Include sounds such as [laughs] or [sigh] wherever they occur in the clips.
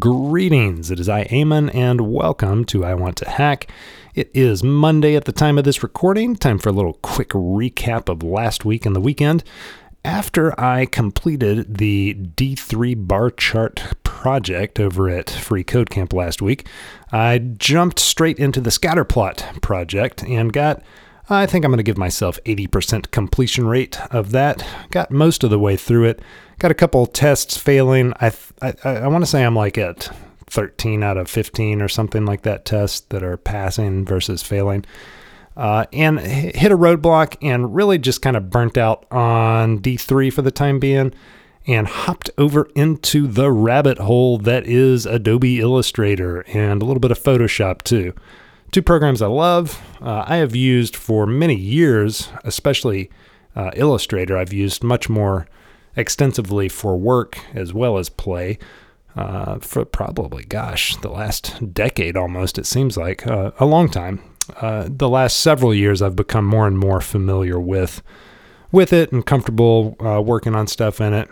Greetings, it is I, Eamon, and welcome to I Want to Hack. It is Monday at the time of this recording. Time for a little quick recap of last week and the weekend. After I completed the D3 bar chart project over at Free Code Camp last week, I jumped straight into the scatterplot project and got I think I'm going to give myself 80% completion rate of that. Got most of the way through it. Got a couple tests failing. I I, I want to say I'm like at 13 out of 15 or something like that test that are passing versus failing. Uh, and hit a roadblock and really just kind of burnt out on D3 for the time being and hopped over into the rabbit hole that is Adobe Illustrator and a little bit of Photoshop too. Two programs I love. Uh, I have used for many years, especially uh, Illustrator. I've used much more extensively for work as well as play uh, for probably, gosh, the last decade almost, it seems like uh, a long time. Uh, the last several years, I've become more and more familiar with with it and comfortable uh, working on stuff in it.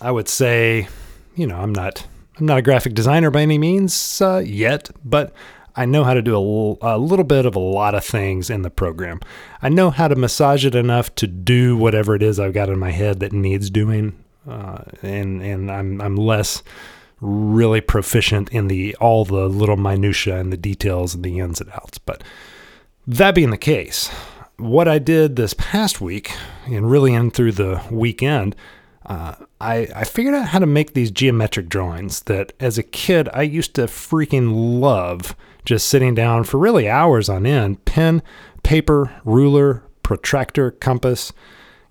I would say, you know, I'm not I'm not a graphic designer by any means yet, but I know how to do a, little bit of a lot of things in the program. I know how to massage it enough to do whatever it is I've got in my head that needs doing, uh, and and I'm I'm less really proficient in the all the little minutia and the details and the ins and outs. But that being the case, what I did this past week and really in through the weekend uh, I, I figured out how to make these geometric drawings that as a kid I used to freaking love just sitting down for really hours on end, pen, paper, ruler, protractor, compass,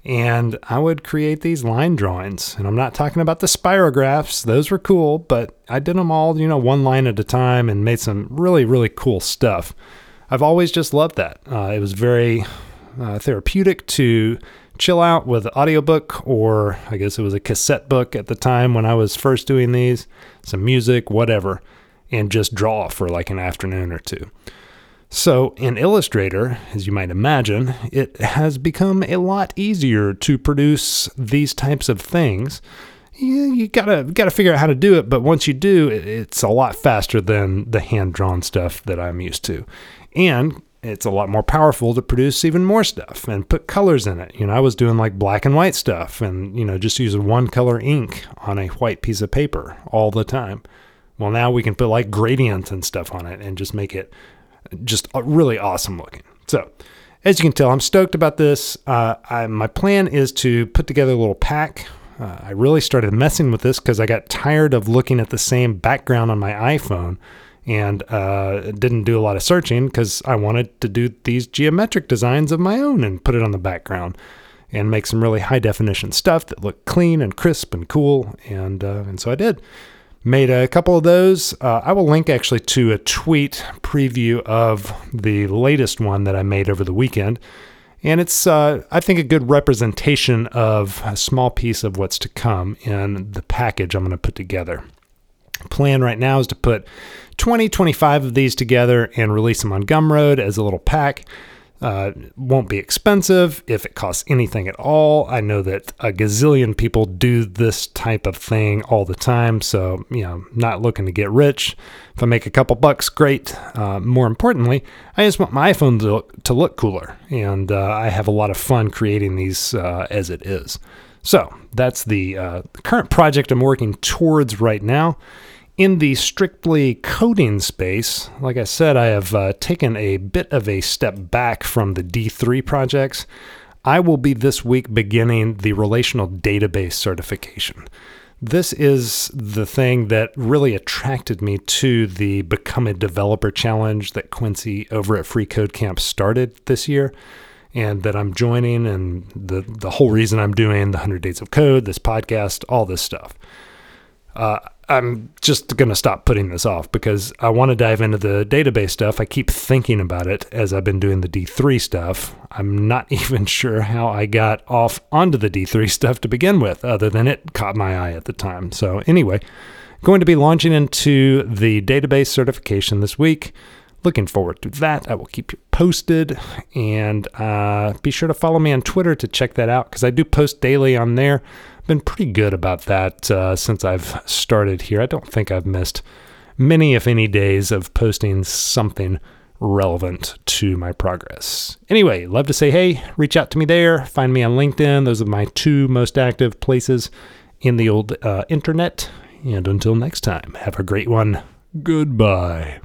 and I would create these line drawings. And I'm not talking about the spirographs, those were cool, but I did them all, you know, one line at a time and made some really, really cool stuff. I've always just loved that. Uh, it was very uh, therapeutic to chill out with an audiobook or I guess it was a cassette book at the time when I was first doing these, some music, whatever, and just draw for like an afternoon or two. So, in Illustrator, as you might imagine, it has become a lot easier to produce these types of things. You, you gotta gotta figure out how to do it, but once you do, it's a lot faster than the hand drawn stuff that I'm used to. And it's a lot more powerful to produce even more stuff and put colors in it. You know, I was doing like black and white stuff and, you know, just using one color ink on a white piece of paper all the time. Well, now we can put like gradients and stuff on it and just make it just really awesome looking. So, as you can tell, I'm stoked about this. Uh, I, my plan is to put together a little pack. Uh, I really started messing with this because I got tired of looking at the same background on my iPhone and uh, didn't do a lot of searching because I wanted to do these geometric designs of my own and put it on the background and make some really high definition stuff that looked clean and crisp and cool. And uh, and so I did. Made a couple of those. Uh, I will link actually to a tweet preview of the latest one that I made over the weekend. And it's, uh, I think, a good representation of a small piece of what's to come in the package I'm going to put together. Plan right now is to put 20, 25 of these together and release them on Gumroad as a little pack. Uh, won't be expensive if it costs anything at all. I know that a gazillion people do this type of thing all the time, so you know, not looking to get rich. If I make a couple bucks, great. Uh, more importantly, I just want my iPhone to look, to look cooler, and uh, I have a lot of fun creating these uh, as it is. So that's the uh, current project I'm working towards right now in the strictly coding space, like I said, I have uh, taken a bit of a step back from the D3 projects. I will be this week beginning the relational database certification. This is the thing that really attracted me to the Become a Developer Challenge that Quincy over at Free Code Camp started this year and that I'm joining, and the, the whole reason I'm doing the 100 Days of Code, this podcast, all this stuff. Uh, I'm just going to stop putting this off because I want to dive into the database stuff. I keep thinking about it as I've been doing the D3 stuff. I'm not [laughs] even sure how I got off onto the D3 stuff to begin with, other than it caught my eye at the time. So, anyway, going to be launching into the database certification this week. Looking forward to that. I will keep you posted. And uh, be sure to follow me on Twitter to check that out because I do post daily on there. I've Been pretty good about that uh, since I've started here. I don't think I've missed many, if any, days of posting something relevant to my progress. Anyway, love to say hey, reach out to me there. Find me on LinkedIn. Those are my two most active places in the old uh, internet. And until next time, have a great one. Goodbye.